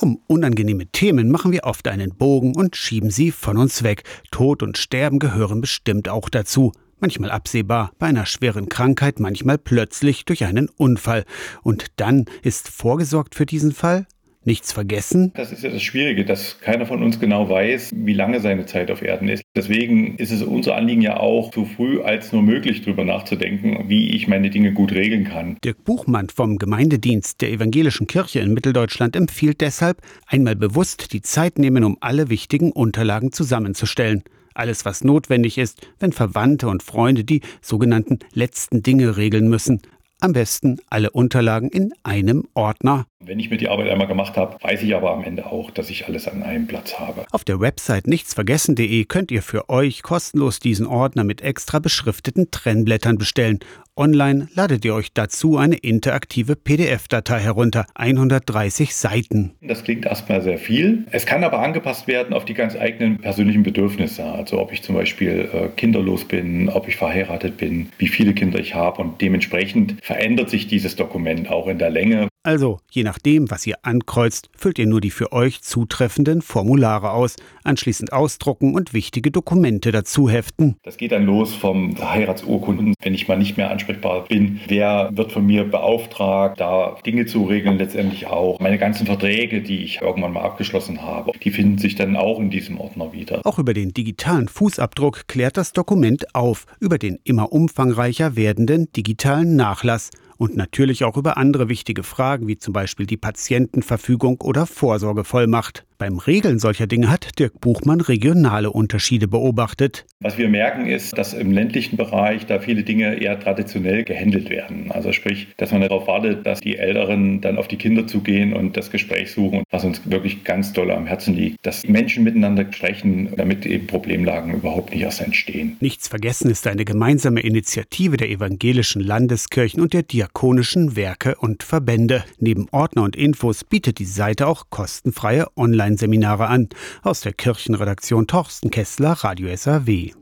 Um unangenehme Themen machen wir oft einen Bogen und schieben sie von uns weg. Tod und Sterben gehören bestimmt auch dazu. Manchmal absehbar, bei einer schweren Krankheit, manchmal plötzlich durch einen Unfall. Und dann ist vorgesorgt für diesen Fall? Nichts vergessen? Das ist ja das Schwierige, dass keiner von uns genau weiß, wie lange seine Zeit auf Erden ist. Deswegen ist es unser Anliegen ja auch, so früh als nur möglich darüber nachzudenken, wie ich meine Dinge gut regeln kann. Dirk Buchmann vom Gemeindedienst der Evangelischen Kirche in Mitteldeutschland empfiehlt deshalb, einmal bewusst die Zeit nehmen, um alle wichtigen Unterlagen zusammenzustellen alles, was notwendig ist, wenn Verwandte und Freunde die sogenannten letzten Dinge regeln müssen. Am besten alle Unterlagen in einem Ordner. Wenn ich mir die Arbeit einmal gemacht habe, weiß ich aber am Ende auch, dass ich alles an einem Platz habe. Auf der Website nichtsvergessen.de könnt ihr für euch kostenlos diesen Ordner mit extra beschrifteten Trennblättern bestellen Online ladet ihr euch dazu eine interaktive PDF-Datei herunter, 130 Seiten. Das klingt erstmal sehr viel. Es kann aber angepasst werden auf die ganz eigenen persönlichen Bedürfnisse. Also ob ich zum Beispiel äh, kinderlos bin, ob ich verheiratet bin, wie viele Kinder ich habe und dementsprechend verändert sich dieses Dokument auch in der Länge. Also, je nachdem, was ihr ankreuzt, füllt ihr nur die für euch zutreffenden Formulare aus, anschließend ausdrucken und wichtige Dokumente dazu heften. Das geht dann los vom Heiratsurkunden, wenn ich mal nicht mehr ansprechbar bin. Wer wird von mir beauftragt, da Dinge zu regeln, letztendlich auch. Meine ganzen Verträge, die ich irgendwann mal abgeschlossen habe, die finden sich dann auch in diesem Ordner wieder. Auch über den digitalen Fußabdruck klärt das Dokument auf, über den immer umfangreicher werdenden digitalen Nachlass und natürlich auch über andere wichtige Fragen wie zum Beispiel die Patientenverfügung oder Vorsorgevollmacht. Beim Regeln solcher Dinge hat Dirk Buchmann regionale Unterschiede beobachtet. Was wir merken ist, dass im ländlichen Bereich da viele Dinge eher traditionell gehandelt werden. Also sprich, dass man darauf wartet, dass die Älteren dann auf die Kinder zugehen und das Gespräch suchen, was uns wirklich ganz doll am Herzen liegt. Dass Menschen miteinander sprechen, damit eben Problemlagen überhaupt nicht erst entstehen. Nichts vergessen ist eine gemeinsame Initiative der evangelischen Landeskirchen und der diakonischen Werke und Verbände. Neben Ordner und Infos bietet die Seite auch kostenfreie Online Online-Seminare an. Aus der Kirchenredaktion Torsten Kessler, Radio SAW.